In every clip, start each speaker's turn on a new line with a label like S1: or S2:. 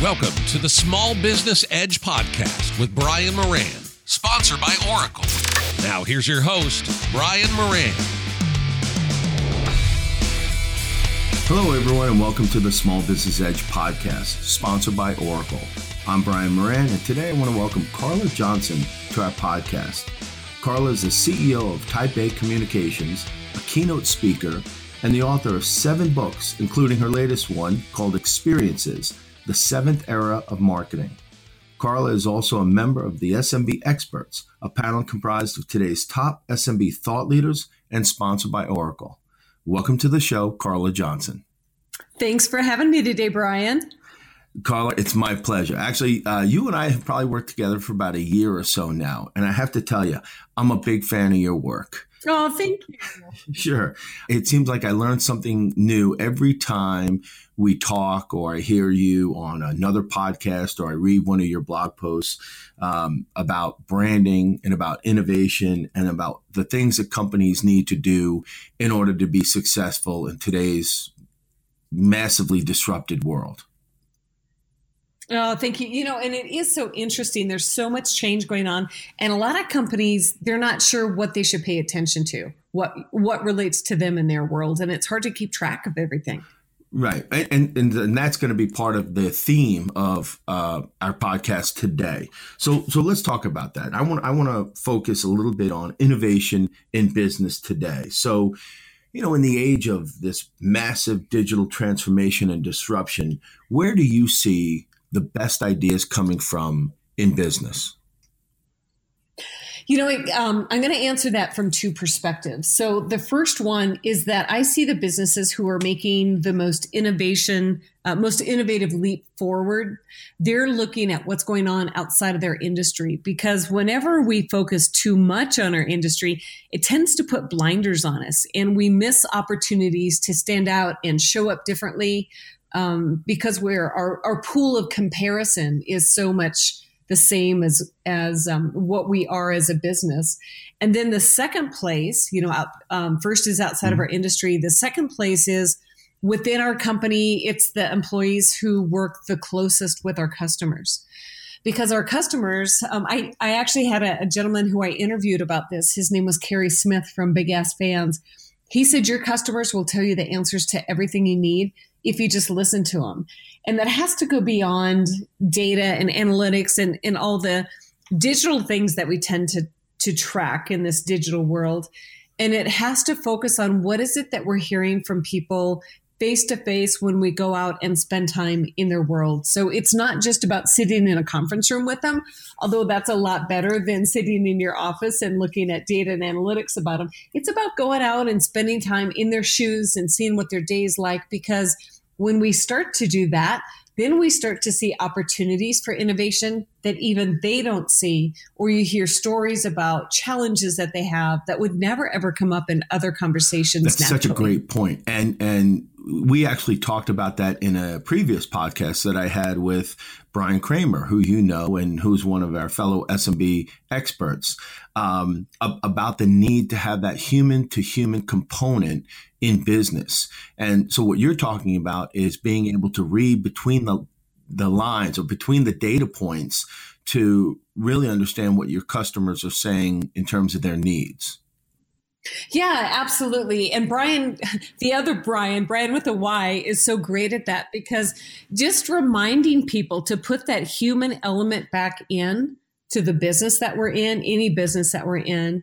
S1: Welcome to the Small Business Edge podcast with Brian Moran, sponsored by Oracle. Now, here's your host, Brian Moran.
S2: Hello, everyone, and welcome to the Small Business Edge podcast, sponsored by Oracle. I'm Brian Moran, and today I want to welcome Carla Johnson to our podcast. Carla is the CEO of Type A Communications, a keynote speaker, and the author of seven books, including her latest one called Experiences the seventh era of marketing. Carla is also a member of the SMB Experts, a panel comprised of today's top SMB thought leaders and sponsored by Oracle. Welcome to the show, Carla Johnson.
S3: Thanks for having me today, Brian.
S2: Carla, it's my pleasure. Actually, uh, you and I have probably worked together for about a year or so now. And I have to tell you, I'm a big fan of your work.
S3: Oh, thank you.
S2: Sure. It seems like I learn something new every time we talk or I hear you on another podcast or I read one of your blog posts um, about branding and about innovation and about the things that companies need to do in order to be successful in today's massively disrupted world.
S3: Oh, thank you. You know, and it is so interesting. There's so much change going on, and a lot of companies they're not sure what they should pay attention to, what what relates to them in their world, and it's hard to keep track of everything.
S2: Right, and and, and that's going to be part of the theme of uh, our podcast today. So so let's talk about that. I want I want to focus a little bit on innovation in business today. So you know, in the age of this massive digital transformation and disruption, where do you see the best ideas coming from in business?
S3: You know, um, I'm going to answer that from two perspectives. So, the first one is that I see the businesses who are making the most innovation, uh, most innovative leap forward. They're looking at what's going on outside of their industry because whenever we focus too much on our industry, it tends to put blinders on us and we miss opportunities to stand out and show up differently um, because we're our, our pool of comparison is so much the same as as um, what we are as a business. And then the second place you know out, um, first is outside mm-hmm. of our industry. The second place is within our company it's the employees who work the closest with our customers. Because our customers um, I, I actually had a, a gentleman who i interviewed about this. His name was Carey Smith from Big Ass Fans. He said your customers will tell you the answers to everything you need if you just listen to them. And that has to go beyond data and analytics and, and all the digital things that we tend to, to track in this digital world. And it has to focus on what is it that we're hearing from people face to face when we go out and spend time in their world. So it's not just about sitting in a conference room with them, although that's a lot better than sitting in your office and looking at data and analytics about them. It's about going out and spending time in their shoes and seeing what their day is like because when we start to do that, then we start to see opportunities for innovation that even they don't see, or you hear stories about challenges that they have that would never ever come up in other conversations.
S2: That's naturally. such a great point. And and we actually talked about that in a previous podcast that I had with Bryan Kramer, who you know and who's one of our fellow SMB experts, um, about the need to have that human to human component in business. And so, what you're talking about is being able to read between the the lines or between the data points to really understand what your customers are saying in terms of their needs.
S3: Yeah, absolutely. And Brian, the other Brian, Brian with a Y, is so great at that because just reminding people to put that human element back in to the business that we're in, any business that we're in,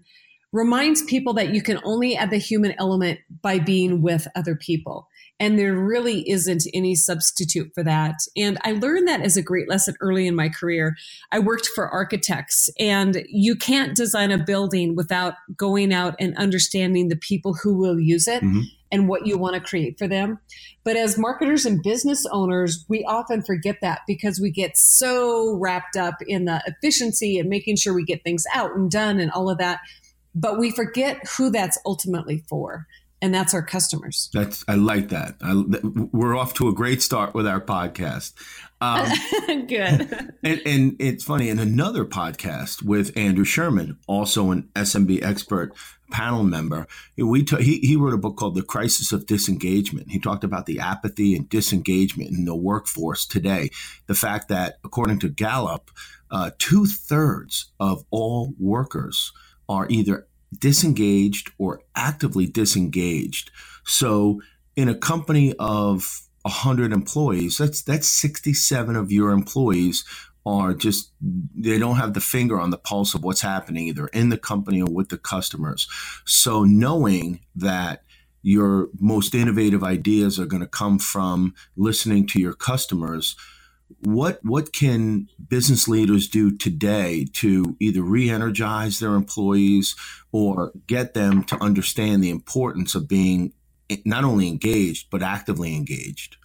S3: reminds people that you can only add the human element by being with other people. And there really isn't any substitute for that. And I learned that as a great lesson early in my career. I worked for architects, and you can't design a building without going out and understanding the people who will use it. Mm-hmm. And what you want to create for them. But as marketers and business owners, we often forget that because we get so wrapped up in the efficiency and making sure we get things out and done and all of that. But we forget who that's ultimately for and that's our customers.
S2: That's I like that. I, we're off to a great start with our podcast.
S3: Um, Good.
S2: And, and, it's funny in another podcast with Andrew Sherman, also an SMB expert panel member. We t- he he wrote a book called The Crisis of Disengagement. He talked about the apathy and disengagement in the workforce today. The fact that according to Gallup, uh, two thirds of all workers are either disengaged or actively disengaged. So in a company of 100 employees, that's that's 67 of your employees are just they don't have the finger on the pulse of what's happening either in the company or with the customers. So knowing that your most innovative ideas are going to come from listening to your customers what what can business leaders do today to either re-energize their employees or get them to understand the importance of being not only engaged but actively engaged?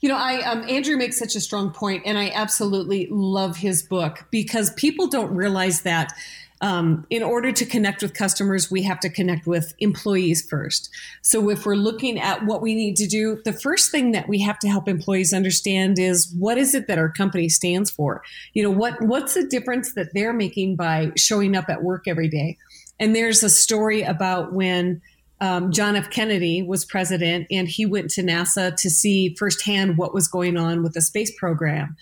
S3: You know i um, andrew makes such a strong point and i absolutely love his book because people don't realize that um, in order to connect with customers, we have to connect with employees first. So if we're looking at what we need to do, the first thing that we have to help employees understand is what is it that our company stands for? You know, what what's the difference that they're making by showing up at work every day? And there's a story about when um, John F. Kennedy was president and he went to NASA to see firsthand what was going on with the space program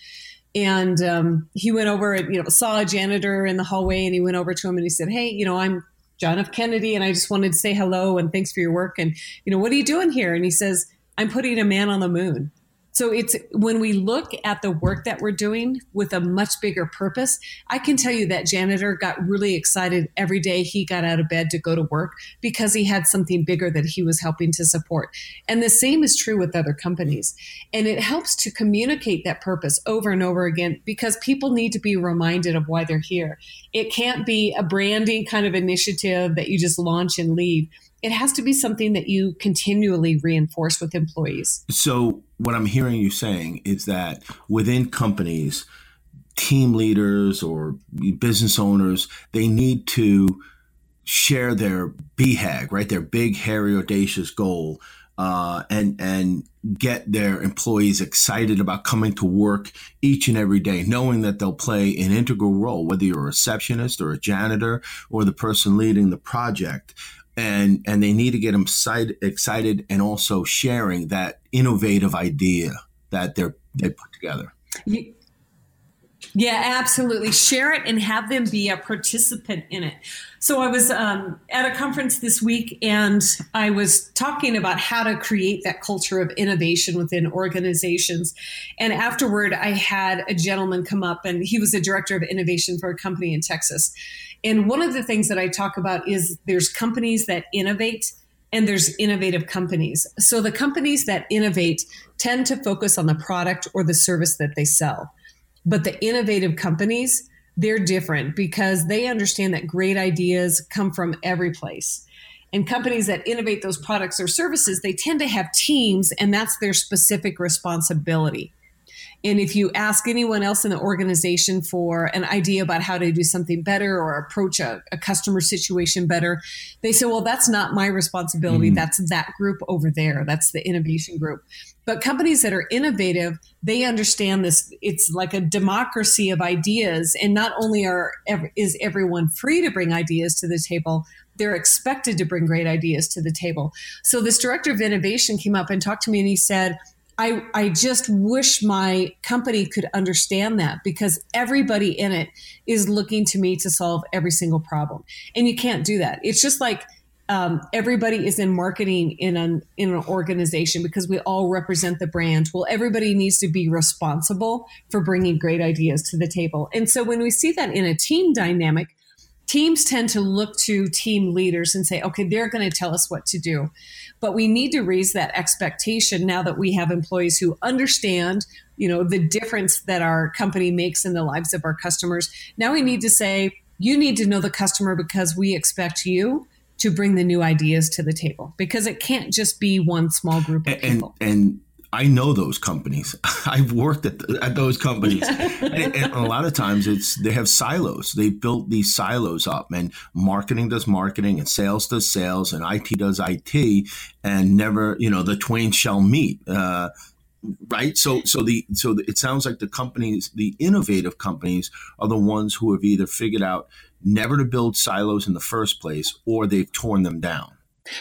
S3: and um, he went over and you know saw a janitor in the hallway and he went over to him and he said hey you know i'm john f. Kennedy and i just wanted to say hello and thanks for your work and you know what are you doing here? And he says i'm putting a man on the moon so it's when we look at the work that we're doing with a much bigger purpose. I can tell you that janitor got really excited every day he got out of bed to go to work because he had something bigger that he was helping to support. And the same is true with other companies. And it helps to communicate that purpose over and over again because people need to be reminded of why they're here. It can't be a branding kind of initiative that you just launch and leave it has to be something that you continually reinforce with employees.
S2: So, what I'm hearing you saying is that within companies, team leaders or business owners, they need to share their BHAG, right? Their big, hairy, audacious goal. Uh, and and get their employees excited about coming to work each and every day, knowing that they'll play an integral role, whether you're a receptionist or a janitor or the person leading the project and and they need to get them excited, and also sharing that innovative idea that they're they put together.
S3: Yeah, absolutely. Share it and have them be a participant in it. So I was um, at a conference this week and I was talking about how to create that culture of innovation within organizations. And afterward, I had a gentleman come up and he was a director of innovation for a company in Texas. And one of the things that I talk about is there's companies that innovate and there's innovative companies. So the companies that innovate tend to focus on the product or the service that they sell. But the innovative companies, they're different because they understand that great ideas come from every place. And companies that innovate those products or services, they tend to have teams, and that's their specific responsibility. And if you ask anyone else in the organization for an idea about how to do something better or approach a, a customer situation better, they say, well, that's not my responsibility. Mm-hmm. That's that group over there. That's the innovation group. But companies that are innovative, they understand this. It's like a democracy of ideas. And not only are is everyone free to bring ideas to the table, they're expected to bring great ideas to the table. So this director of innovation came up and talked to me and he said, I, I just wish my company could understand that because everybody in it is looking to me to solve every single problem. And you can't do that. It's just like um, everybody is in marketing in an, in an organization because we all represent the brand. Well, everybody needs to be responsible for bringing great ideas to the table. And so when we see that in a team dynamic, teams tend to look to team leaders and say, okay, they're going to tell us what to do. But we need to raise that expectation now that we have employees who understand, you know, the difference that our company makes in the lives of our customers. Now we need to say, you need to know the customer because we expect you to bring the new ideas to the table because it can't just be one small group of
S2: and,
S3: people.
S2: And, and I know those companies. I've worked at, at those companies, and, and, a lot of times it's they have silos. They built these silos up, and marketing does marketing, and sales does sales, and IT does IT, and never, you know, the twain shall meet. Uh, right so so the so the, it sounds like the companies the innovative companies are the ones who have either figured out never to build silos in the first place or they've torn them down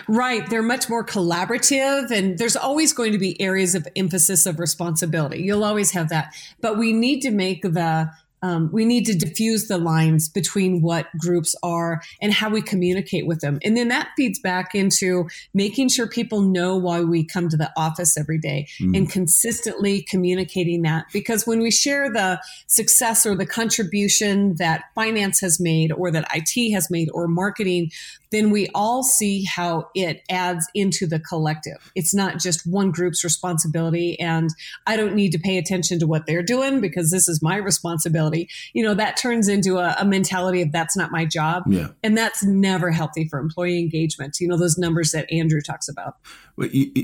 S3: Right. They're much more collaborative, and there's always going to be areas of emphasis of responsibility. You'll always have that. But we need to make the um, we need to diffuse the lines between what groups are and how we communicate with them. And then that feeds back into making sure people know why we come to the office every day mm. and consistently communicating that. Because when we share the success or the contribution that finance has made or that IT has made or marketing, then we all see how it adds into the collective. It's not just one group's responsibility and I don't need to pay attention to what they're doing because this is my responsibility. You know, that turns into a, a mentality of that's not my job.
S2: Yeah.
S3: And that's never healthy for employee engagement. You know, those numbers that Andrew talks about.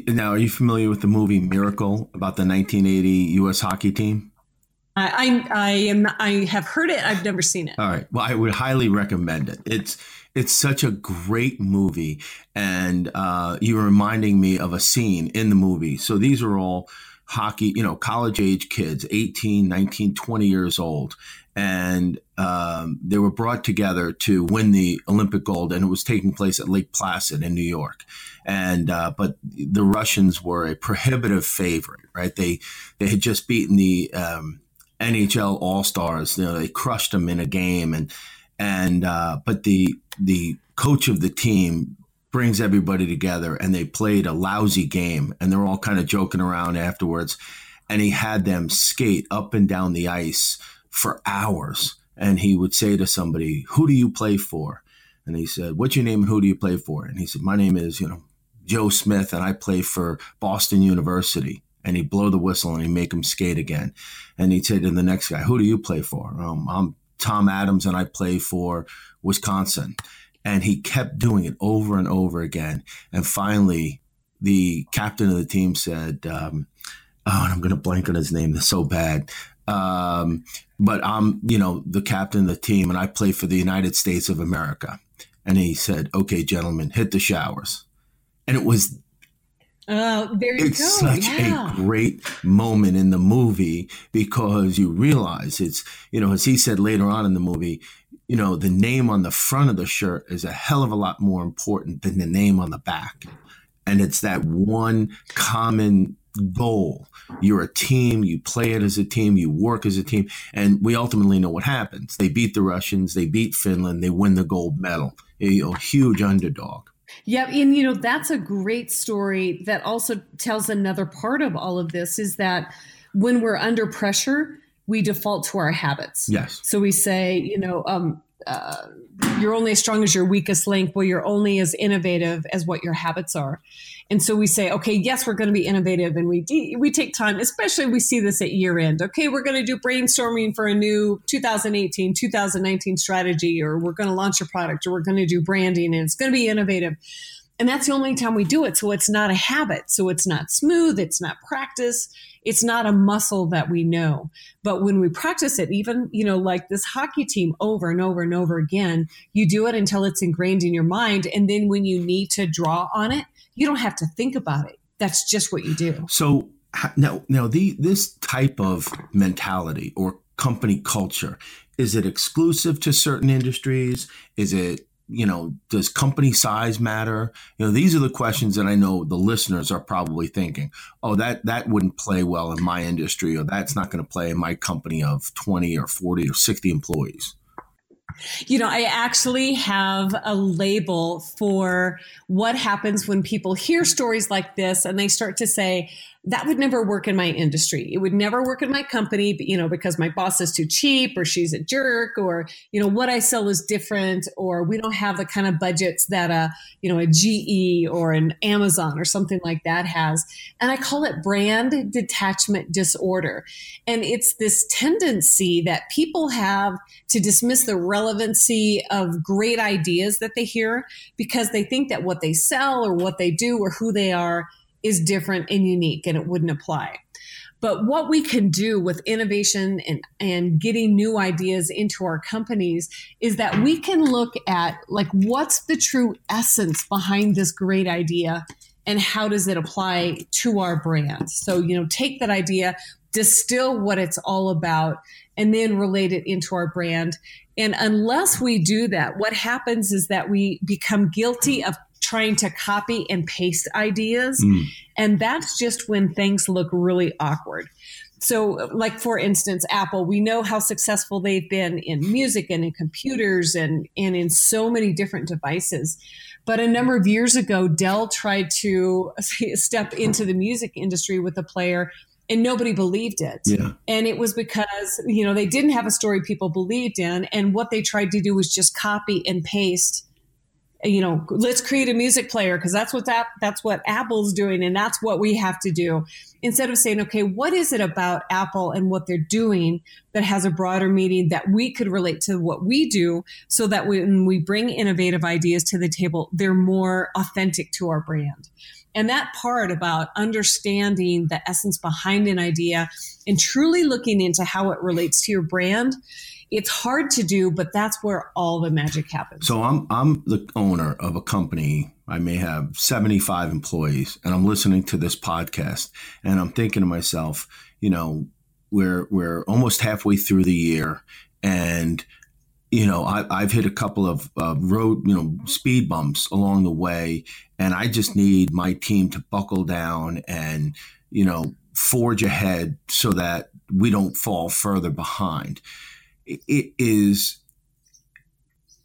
S2: Now, are you familiar with the movie Miracle about the 1980 U.S. hockey team?
S3: I, I, I am I have heard it. I've never seen it.
S2: All right. Well, I would highly recommend it. It's it's such a great movie, and uh, you're reminding me of a scene in the movie. So these are all hockey, you know, college age kids, 18, 19, 20 years old. And um, they were brought together to win the Olympic gold, and it was taking place at Lake Placid in New York. And uh, but the Russians were a prohibitive favorite, right? They they had just beaten the um, NHL All Stars. You know, they crushed them in a game, and and uh, but the the coach of the team brings everybody together, and they played a lousy game, and they're all kind of joking around afterwards, and he had them skate up and down the ice for hours, and he would say to somebody, "Who do you play for?" And he said, "What's your name and who do you play for?" And he said, "My name is you know Joe Smith, and I play for Boston University." and he'd blow the whistle and he'd make him skate again. And he'd say to the next guy, Who do you play for? Um, I'm Tom Adams and I play for Wisconsin. And he kept doing it over and over again. And finally, the captain of the team said, um, Oh, and I'm going to blank on his name. That's so bad. Um, but I'm, you know, the captain of the team and I play for the United States of America. And he said, Okay, gentlemen, hit the showers. And it was
S3: Oh, there you
S2: it's
S3: go.
S2: such yeah. a great moment in the movie because you realize it's, you know, as he said later on in the movie, you know, the name on the front of the shirt is a hell of a lot more important than the name on the back. And it's that one common goal. You're a team, you play it as a team, you work as a team, and we ultimately know what happens. They beat the Russians, they beat Finland, they win the gold medal. A, a huge underdog.
S3: Yep. And, you know, that's a great story that also tells another part of all of this is that when we're under pressure, we default to our habits.
S2: Yes.
S3: So we say, you know, um, you're only as strong as your weakest link. Well, you're only as innovative as what your habits are. And so we say, okay, yes, we're going to be innovative, and we de- we take time. Especially we see this at year end. Okay, we're going to do brainstorming for a new 2018, 2019 strategy, or we're going to launch a product, or we're going to do branding, and it's going to be innovative. And that's the only time we do it. So it's not a habit. So it's not smooth. It's not practice. It's not a muscle that we know. But when we practice it, even, you know, like this hockey team over and over and over again, you do it until it's ingrained in your mind. And then when you need to draw on it, you don't have to think about it. That's just what you do.
S2: So now, now the this type of mentality or company culture is it exclusive to certain industries? Is it you know, does company size matter? You know, these are the questions that I know the listeners are probably thinking, oh, that that wouldn't play well in my industry, or that's not going to play in my company of 20 or 40 or 60 employees.
S3: You know, I actually have a label for what happens when people hear stories like this and they start to say, that would never work in my industry. It would never work in my company, you know, because my boss is too cheap or she's a jerk or, you know, what I sell is different or we don't have the kind of budgets that a, you know, a GE or an Amazon or something like that has. And I call it brand detachment disorder. And it's this tendency that people have to dismiss the relevancy of great ideas that they hear because they think that what they sell or what they do or who they are is different and unique and it wouldn't apply. But what we can do with innovation and, and getting new ideas into our companies is that we can look at like what's the true essence behind this great idea and how does it apply to our brand. So, you know, take that idea, distill what it's all about, and then relate it into our brand. And unless we do that, what happens is that we become guilty of trying to copy and paste ideas. Mm. And that's just when things look really awkward. So, like for instance, Apple, we know how successful they've been in music and in computers and, and in so many different devices. But a number of years ago, Dell tried to step into the music industry with a player and nobody believed it. Yeah. And it was because, you know, they didn't have a story people believed in. And what they tried to do was just copy and paste you know, let's create a music player because that's what that that's what Apple's doing and that's what we have to do. Instead of saying, okay, what is it about Apple and what they're doing that has a broader meaning that we could relate to what we do so that when we bring innovative ideas to the table, they're more authentic to our brand. And that part about understanding the essence behind an idea and truly looking into how it relates to your brand it's hard to do, but that's where all the magic happens.
S2: So I'm I'm the owner of a company. I may have 75 employees, and I'm listening to this podcast, and I'm thinking to myself, you know, we're we're almost halfway through the year, and you know, I, have hit a couple of uh, road, you know, speed bumps along the way, and I just need my team to buckle down and, you know, forge ahead so that we don't fall further behind it is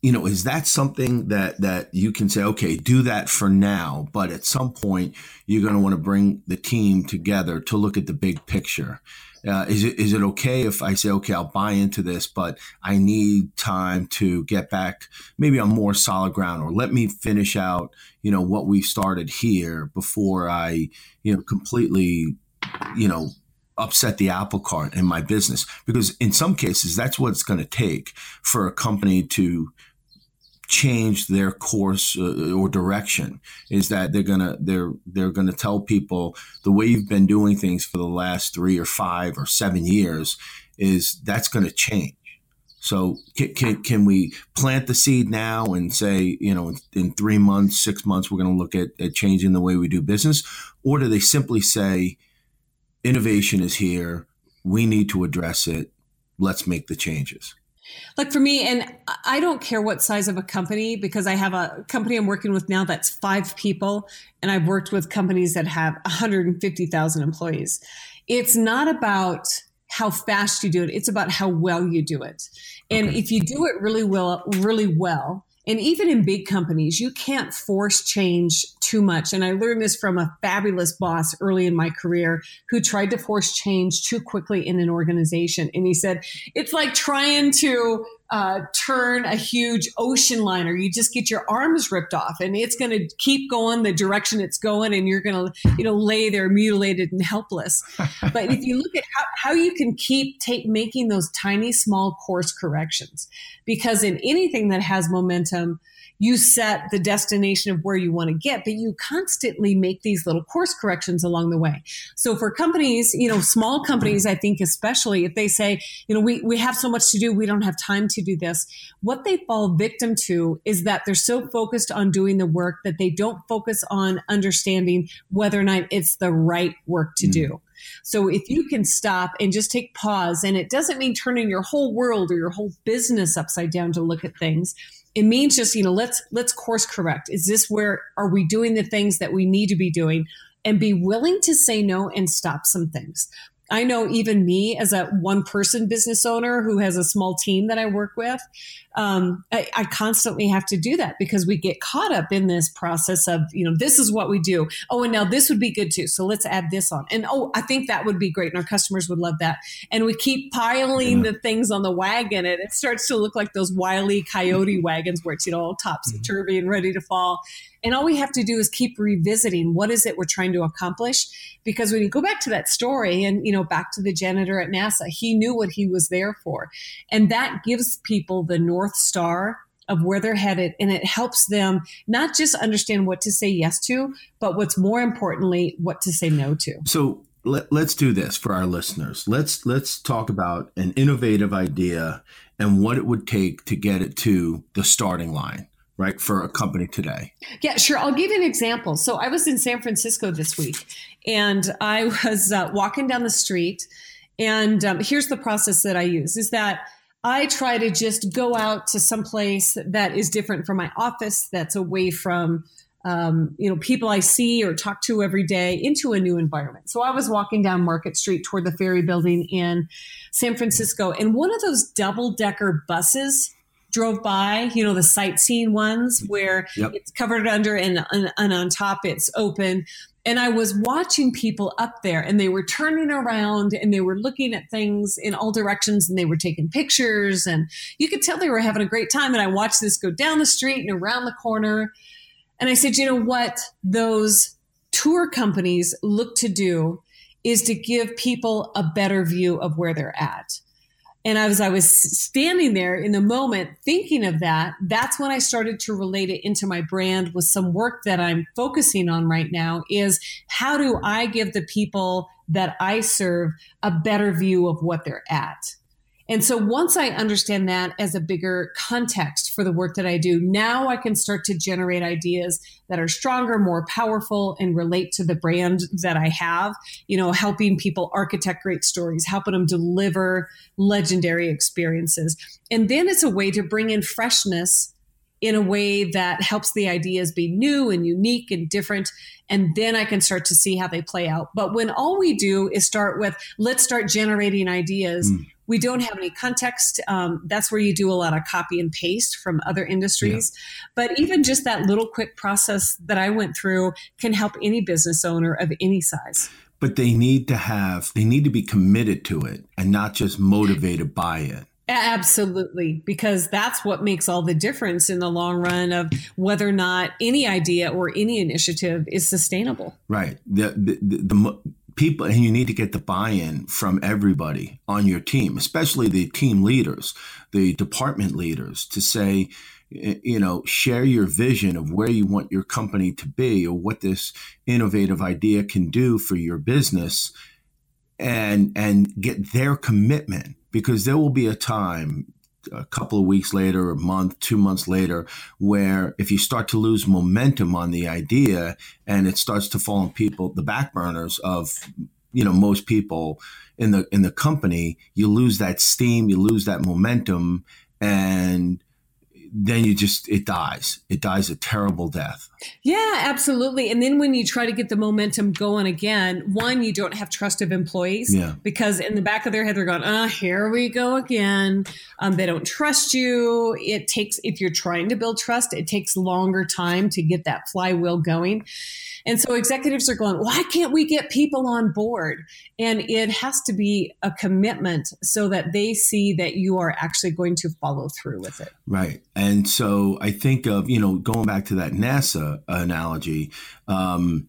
S2: you know is that something that that you can say okay do that for now but at some point you're going to want to bring the team together to look at the big picture. Uh, is it is it okay if I say okay I'll buy into this but I need time to get back maybe on more solid ground or let me finish out you know what we started here before I you know completely you know upset the apple cart in my business because in some cases that's what it's going to take for a company to change their course uh, or direction is that they're going to they're they're going to tell people the way you've been doing things for the last 3 or 5 or 7 years is that's going to change so can, can, can, we plant the seed now and say, you know, in, three months, six months, we're going to look at, at changing the way we do business? Or do they simply say, innovation is here. We need to address it. Let's make the changes.
S3: Like for me, and I don't care what size of a company because I have a company I'm working with now that's five people, and I've worked with companies that have 150,000 employees. It's not about how fast you do it, it's about how well you do it. And okay. if you do it really well, really well, and even in big companies, you can't force change too much. And I learned this from a fabulous boss early in my career who tried to force change too quickly in an organization. And he said, it's like trying to uh, turn a huge ocean liner. You just get your arms ripped off and it's going to keep going the direction it's going and you're going to, you know, lay there mutilated and helpless. but if you look at how, how you can keep take, making those tiny, small course corrections, because in anything that has momentum, you set the destination of where you want to get, but you constantly make these little course corrections along the way. So for companies, you know, small companies, I think especially if they say, you know, we, we have so much to do, we don't have time to do this. What they fall victim to is that they're so focused on doing the work that they don't focus on understanding whether or not it's the right work to mm. do. So if you can stop and just take pause, and it doesn't mean turning your whole world or your whole business upside down to look at things, it means just you know let's let's course correct. Is this where are we doing the things that we need to be doing? And be willing to say no and stop some things. I know even me as a one person business owner who has a small team that I work with, um, I, I, constantly have to do that because we get caught up in this process of, you know, this is what we do. Oh, and now this would be good too. So let's add this on. And oh, I think that would be great. And our customers would love that. And we keep piling yeah. the things on the wagon and it starts to look like those wily coyote wagons where it's, you know, all topsy mm-hmm. turvy and ready to fall. And all we have to do is keep revisiting what is it we're trying to accomplish. Because when you go back to that story and, you know, back to the janitor at NASA, he knew what he was there for. And that gives people the North Star of where they're headed and it helps them not just understand what to say yes to, but what's more importantly, what to say no to.
S2: So let, us do this for our listeners. Let's let's talk about an innovative idea and what it would take to get it to the starting line right for a company today
S3: yeah sure i'll give you an example so i was in san francisco this week and i was uh, walking down the street and um, here's the process that i use is that i try to just go out to some place that is different from my office that's away from um, you know people i see or talk to every day into a new environment so i was walking down market street toward the ferry building in san francisco and one of those double decker buses drove by, you know, the sightseeing ones where yep. it's covered under and, and, and on top it's open. And I was watching people up there and they were turning around and they were looking at things in all directions and they were taking pictures and you could tell they were having a great time. And I watched this go down the street and around the corner. And I said, you know what? Those tour companies look to do is to give people a better view of where they're at. And as I was standing there in the moment thinking of that, that's when I started to relate it into my brand with some work that I'm focusing on right now is how do I give the people that I serve a better view of what they're at? And so once I understand that as a bigger context for the work that I do, now I can start to generate ideas that are stronger, more powerful, and relate to the brand that I have, you know, helping people architect great stories, helping them deliver legendary experiences. And then it's a way to bring in freshness in a way that helps the ideas be new and unique and different. And then I can start to see how they play out. But when all we do is start with, let's start generating ideas. Mm we don't have any context. Um, that's where you do a lot of copy and paste from other industries. Yeah. But even just that little quick process that I went through can help any business owner of any size.
S2: But they need to have, they need to be committed to it and not just motivated by it.
S3: Absolutely, because that's what makes all the difference in the long run of whether or not any idea or any initiative is sustainable.
S2: Right. The, the, the, the people and you need to get the buy-in from everybody on your team especially the team leaders the department leaders to say you know share your vision of where you want your company to be or what this innovative idea can do for your business and and get their commitment because there will be a time a couple of weeks later, a month, two months later, where if you start to lose momentum on the idea and it starts to fall on people, the back burners of, you know, most people in the in the company, you lose that steam, you lose that momentum, and then you just it dies. It dies a terrible death
S3: yeah absolutely and then when you try to get the momentum going again one you don't have trust of employees
S2: yeah.
S3: because in the back of their head they're going ah oh, here we go again um, they don't trust you it takes if you're trying to build trust it takes longer time to get that flywheel going and so executives are going, why can't we get people on board? And it has to be a commitment so that they see that you are actually going to follow through with it.
S2: Right. And so I think of, you know, going back to that NASA analogy, um,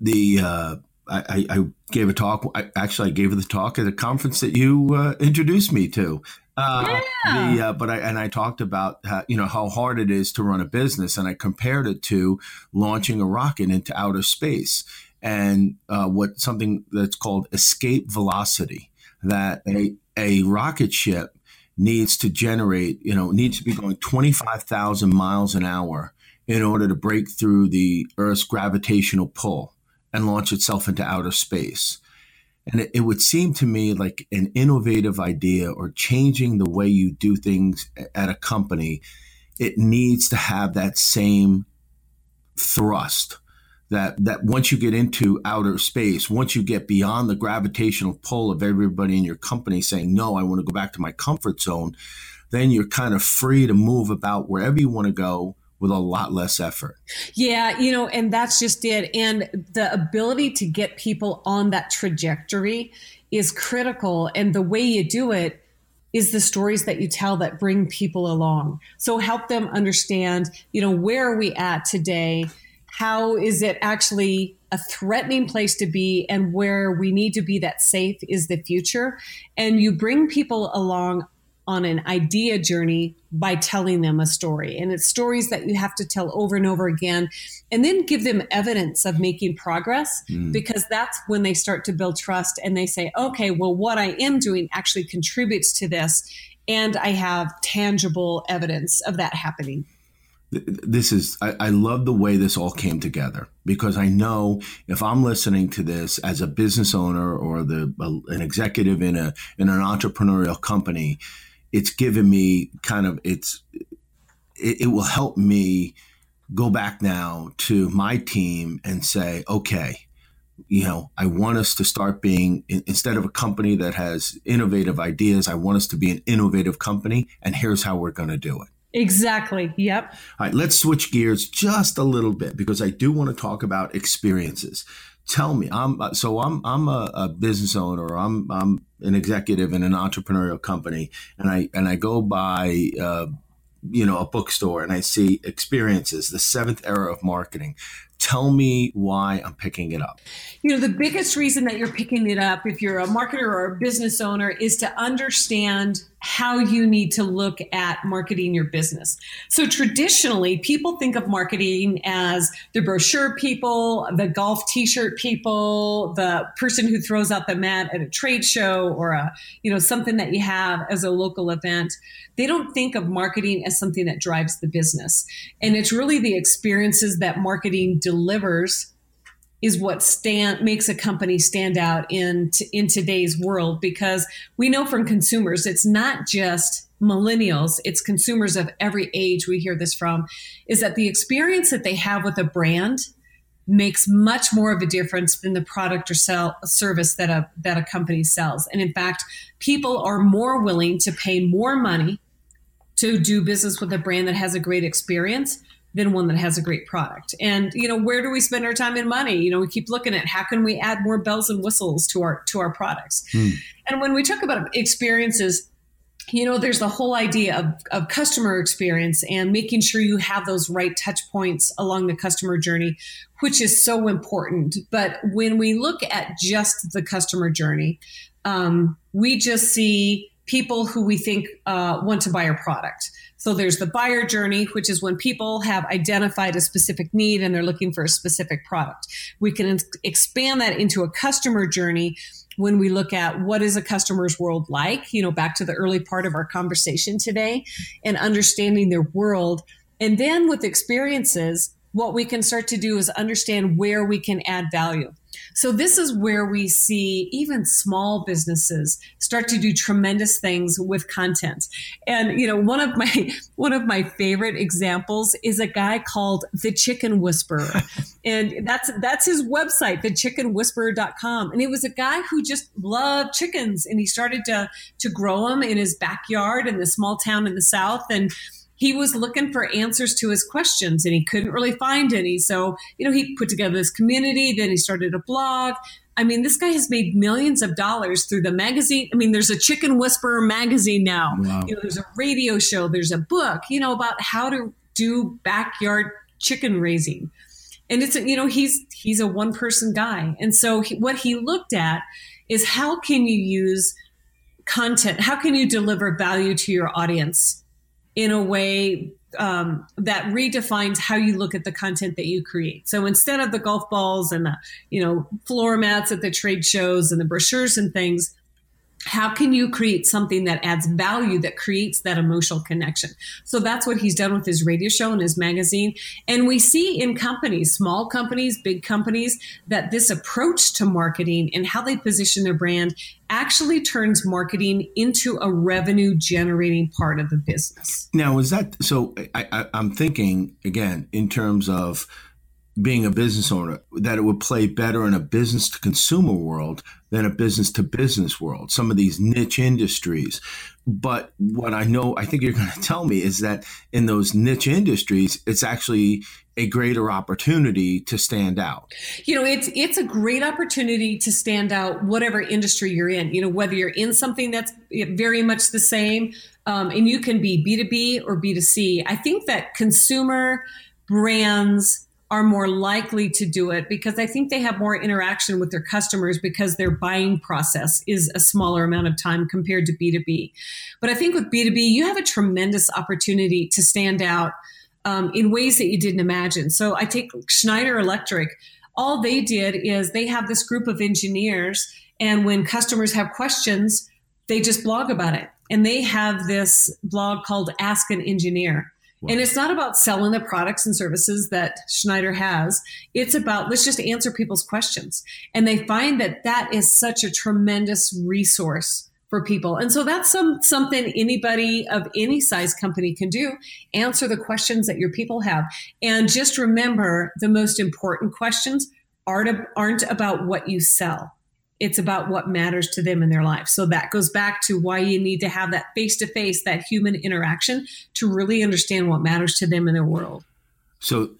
S2: the, uh, I, I, gave a talk. I, actually, I gave the talk at a conference that you uh, introduced me to. Uh, yeah. The, uh, but I and I talked about how, you know how hard it is to run a business, and I compared it to launching a rocket into outer space, and uh, what something that's called escape velocity. That a a rocket ship needs to generate, you know, needs to be going twenty five thousand miles an hour in order to break through the Earth's gravitational pull and launch itself into outer space. And it, it, would seem to me like an innovative idea or changing the way you do things at a company, it needs to have that same thrust. That, that once you get into outer space, once you get beyond the gravitational pull of everybody in your company saying, no, I want to go back to my comfort zone, then you're kind of free to move about wherever you want to go with a lot less effort.
S3: Yeah, you know, and that's just it. And the ability to get people on that trajectory is critical. And the way you do it is the stories that you tell that bring people along. So help them understand, you know, where are we at today? How is it actually a threatening place to be and where we need to be that safe is the future? And you bring people along on an idea journey by telling them a story. And it's stories that you have to tell over and over again and then give them evidence of making progress mm. because that's when they start to build trust and they say, okay, well, what I am doing actually contributes to this. And I have tangible evidence of that happening
S2: this is I, I, love the way this all came together because I know if I'm listening to this as a business owner or the an executive in a in an entrepreneurial company, it's given me kind of it's it, it will help me go back now to my team and say, okay, you know, I want us to start being instead of a company that has innovative ideas, I want us to be an innovative company, and here's how we're going to do it.
S3: Exactly. Yep.
S2: All right, let's switch gears just a little bit because I do want to talk about experiences. Tell me, I'm uh, so I'm I'm a, a business owner. I'm I'm an executive in an entrepreneurial company, and I and I go by. Uh, you know, a bookstore and I see experiences, the seventh era of marketing. Tell me why I'm picking it up.
S3: You know, the biggest reason that you're picking it up, if you're a marketer or a business owner, is to understand how you need to look at marketing your business. So traditionally, people think of marketing as the brochure people, the golf t-shirt people, the person who throws out the mat at a trade show or a, you know, something that you have as a local event. They don't think of marketing as something that drives the business. And it's really the experiences that marketing delivers is what stand makes a company stand out in t- in today's world because we know from consumers it's not just millennials it's consumers of every age we hear this from is that the experience that they have with a brand makes much more of a difference than the product or sell service that a that a company sells. And in fact people are more willing to pay more money to do business with a brand that has a great experience than one that has a great product. And you know, where do we spend our time and money? You know, we keep looking at how can we add more bells and whistles to our to our products. Hmm. And when we talk about experiences, you know, there's the whole idea of, of customer experience and making sure you have those right touch points along the customer journey, which is so important. But when we look at just the customer journey, um, we just see people who we think uh, want to buy our product. So there's the buyer journey, which is when people have identified a specific need and they're looking for a specific product. We can expand that into a customer journey when we look at what is a customer's world like, you know, back to the early part of our conversation today and understanding their world. And then with experiences, what we can start to do is understand where we can add value. So this is where we see even small businesses start to do tremendous things with content. And you know, one of my one of my favorite examples is a guy called The Chicken Whisperer. and that's that's his website, thechickenwhisperer.com. And it was a guy who just loved chickens and he started to to grow them in his backyard in the small town in the south and he was looking for answers to his questions and he couldn't really find any. So, you know, he put together this community, then he started a blog. I mean, this guy has made millions of dollars through the magazine. I mean, there's a Chicken Whisperer magazine now. Wow. You know, there's a radio show, there's a book, you know, about how to do backyard chicken raising. And it's, you know, he's he's a one person guy. And so he, what he looked at is how can you use content? How can you deliver value to your audience in a way um, that redefines how you look at the content that you create. So instead of the golf balls and the you know floor mats at the trade shows and the brochures and things, how can you create something that adds value that creates that emotional connection? So that's what he's done with his radio show and his magazine. And we see in companies small companies big companies that this approach to marketing and how they position their brand actually turns marketing into a revenue generating part of the business.
S2: Now is that so I, I, i'm thinking again in terms of being a business owner that it would play better in a business to consumer world than a business to business world some of these niche industries. But what i know i think you're going to tell me is that in those niche industries it's actually a greater opportunity to stand out.
S3: You know it's it's a great opportunity to stand out whatever industry you're in you know whether you're in something that's very much the same um, and you can be b2b or b2c i think that consumer brands are more likely to do it because I think they have more interaction with their customers because their buying process is a smaller amount of time compared to B2B. But I think with B2B, you have a tremendous opportunity to stand out um, in ways that you didn't imagine. So I take Schneider Electric. All they did is they have this group of engineers, and when customers have questions, they just blog about it. And they have this blog called Ask an Engineer. Wow. And it's not about selling the products and services that Schneider has. It's about let's just answer people's questions. And they find that that is such a tremendous resource for people. And so that's some something anybody of any size company can do. Answer the questions that your people have. And just remember the most important questions aren't, aren't about what you sell. It's about what matters to them in their life. So that goes back to why you need to have that face to face, that human interaction to really understand what matters to them in their world.
S2: So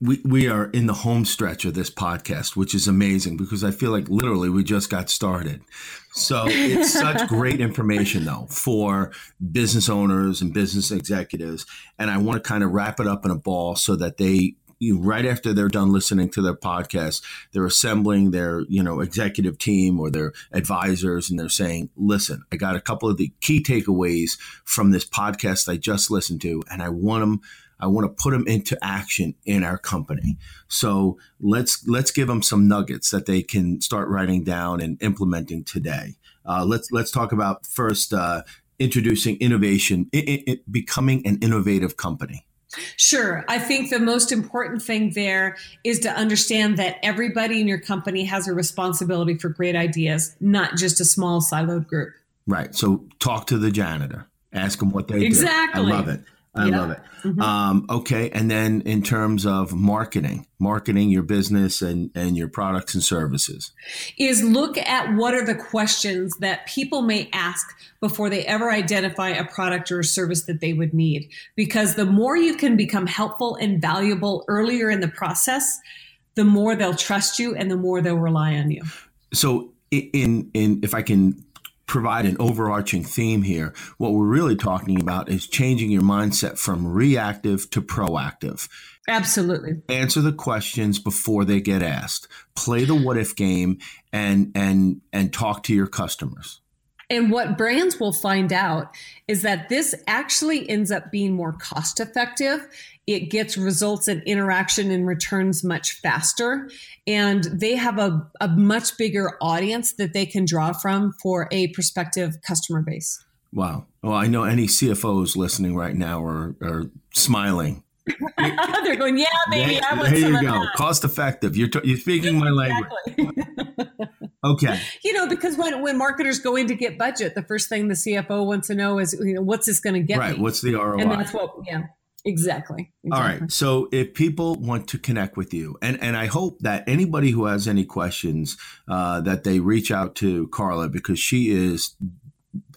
S2: we, we are in the home stretch of this podcast, which is amazing because I feel like literally we just got started. So it's such great information, though, for business owners and business executives. And I want to kind of wrap it up in a ball so that they you right after they're done listening to their podcast, they're assembling their, you know, executive team or their advisors and they're saying, listen, I got a couple of the key takeaways from this podcast I just listened to, and I want them I want to put them into action in our company. So let's let's give them some nuggets that they can start writing down and implementing today. Uh, let's let's talk about first uh, introducing innovation, it, it, becoming an innovative company.
S3: Sure. I think the most important thing there is to understand that everybody in your company has a responsibility for great ideas, not just a small siloed group.
S2: Right. So talk to the janitor, ask them what they
S3: exactly.
S2: do. I love it. I yeah. love it. Mm-hmm. Um, okay, and then in terms of marketing, marketing your business and and your products and services,
S3: is look at what are the questions that people may ask before they ever identify a product or a service that they would need. Because the more you can become helpful and valuable earlier in the process, the more they'll trust you and the more they'll rely on you.
S2: So in in if I can provide an overarching theme here. What we're really talking about is changing your mindset from reactive to proactive.
S3: Absolutely.
S2: Answer the questions before they get asked. Play the what if game and and and talk to your customers.
S3: And what brands will find out is that this actually ends up being more cost effective. It gets results and interaction and returns much faster. And they have a, a much bigger audience that they can draw from for a prospective customer base.
S2: Wow. Well, I know any CFOs listening right now are, are smiling
S3: They're going, yeah, baby. I
S2: want there you go. Cost effective. You're t- you're speaking my language. okay.
S3: You know, because when when marketers go in to get budget, the first thing the CFO wants to know is, you know, what's this going to get?
S2: Right. Me? What's the ROI?
S3: And that's what. Yeah. Exactly. exactly.
S2: All right. So if people want to connect with you, and, and I hope that anybody who has any questions, uh, that they reach out to Carla because she is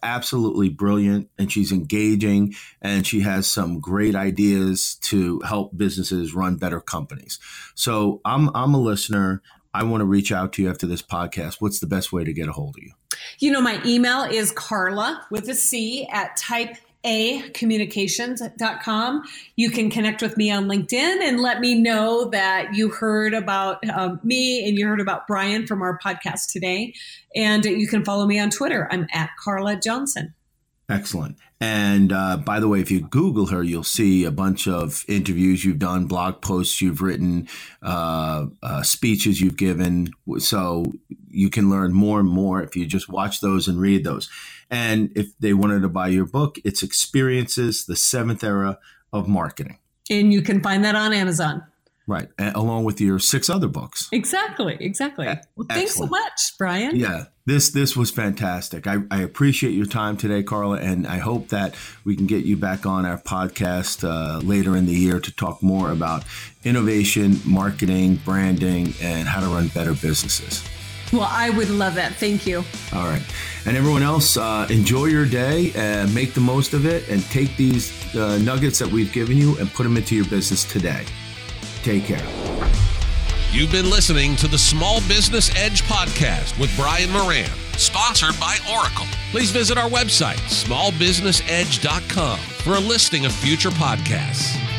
S2: absolutely brilliant and she's engaging and she has some great ideas to help businesses run better companies. So I'm I'm a listener. I want to reach out to you after this podcast. What's the best way to get a hold of you?
S3: You know, my email is Carla with a C at type acommunications.com. You can connect with me on LinkedIn and let me know that you heard about uh, me and you heard about Brian from our podcast today. And you can follow me on Twitter. I'm at Carla Johnson.
S2: Excellent. And uh, by the way, if you Google her, you'll see a bunch of interviews you've done, blog posts you've written, uh, uh, speeches you've given. So you can learn more and more if you just watch those and read those. And if they wanted to buy your book, it's Experiences, the Seventh Era of Marketing.
S3: And you can find that on Amazon.
S2: Right. along with your six other books.
S3: Exactly. Exactly. Well, thanks so much, Brian.
S2: Yeah. This this was fantastic. I, I appreciate your time today, Carla, and I hope that we can get you back on our podcast uh, later in the year to talk more about innovation, marketing, branding, and how to run better businesses.
S3: Well, I would love that. Thank you.
S2: All right. And everyone else, uh, enjoy your day and make the most of it and take these uh, nuggets that we've given you and put them into your business today. Take care.
S1: You've been listening to the Small Business Edge podcast with Brian Moran, sponsored by Oracle. Please visit our website, smallbusinessedge.com, for a listing of future podcasts.